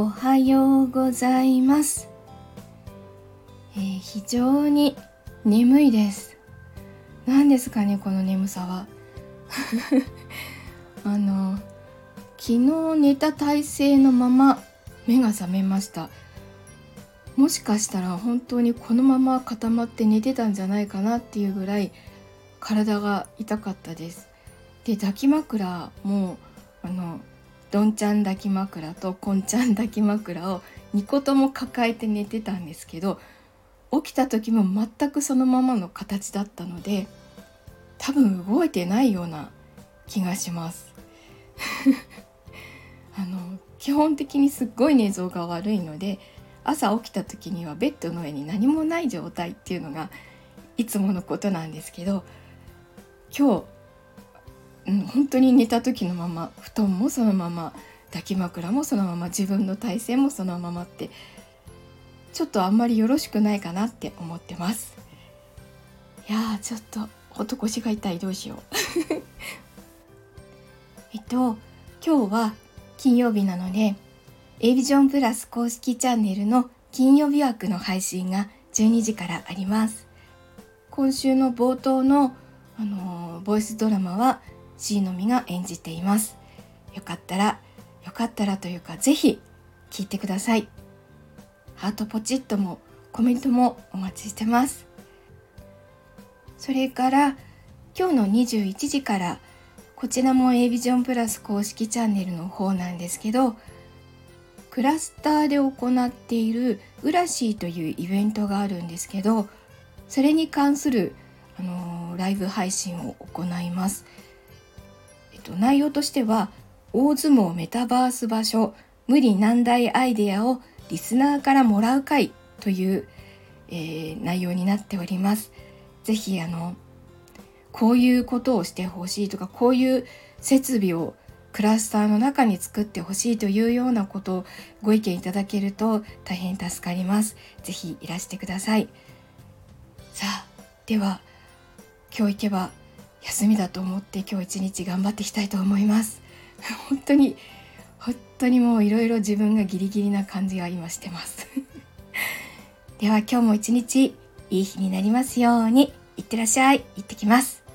おはようございます、えー、非常に眠いです。何ですかねこの眠さは。あの昨日寝た体勢のまま目が覚めました。もしかしたら本当にこのまま固まって寝てたんじゃないかなっていうぐらい体が痛かったです。で抱き枕もあのどんちゃん抱き枕とこんちゃん抱き枕を2個とも抱えて寝てたんですけど起きた時も全くそのままの形だったので多分動いてないような気がします。あの基本的にすっごい寝相が悪いので朝起きた時にはベッドの上に何もない状態っていうのがいつものことなんですけど今日、うん、本当に寝た時のまま布団もそのまま抱き枕もそのまま自分の体勢もそのままってちょっとあんまりよろしくないかなって思ってます。いやちょっとほと腰が痛いどうしよう。えっと今日は金曜日なので A ビジョンプラス公式チャンネルの金曜日枠の配信が12時からあります。今週の冒頭の、あの、ボイスドラマは C のみが演じています。よかったらよかったらというかぜひ聞いてください。ハートポチッともコメントもお待ちしてます。それから今日の21時からこちらも A ビジョンプラス公式チャンネルの方なんですけどクラスターで行っているウラシーというイベントがあるんですけどそれに関する、あのー、ライブ配信を行います。と、内容としては大相撲メタバース場所無理難題アイデアをリスナーからもらう会という、えー、内容になっております。ぜひあのこういうことをしてほしいとかこういう設備をクラスターの中に作ってほしいというようなことをご意見いただけると大変助かります。ぜひいらしてください。さあ、では今日行けば休みだと思って今日一日頑張っていきたいと思います。本当に本当にもういろいろ自分がギリギリな感じが今してます。では今日も一日いい日になりますように。いってらっしゃい。行ってきます。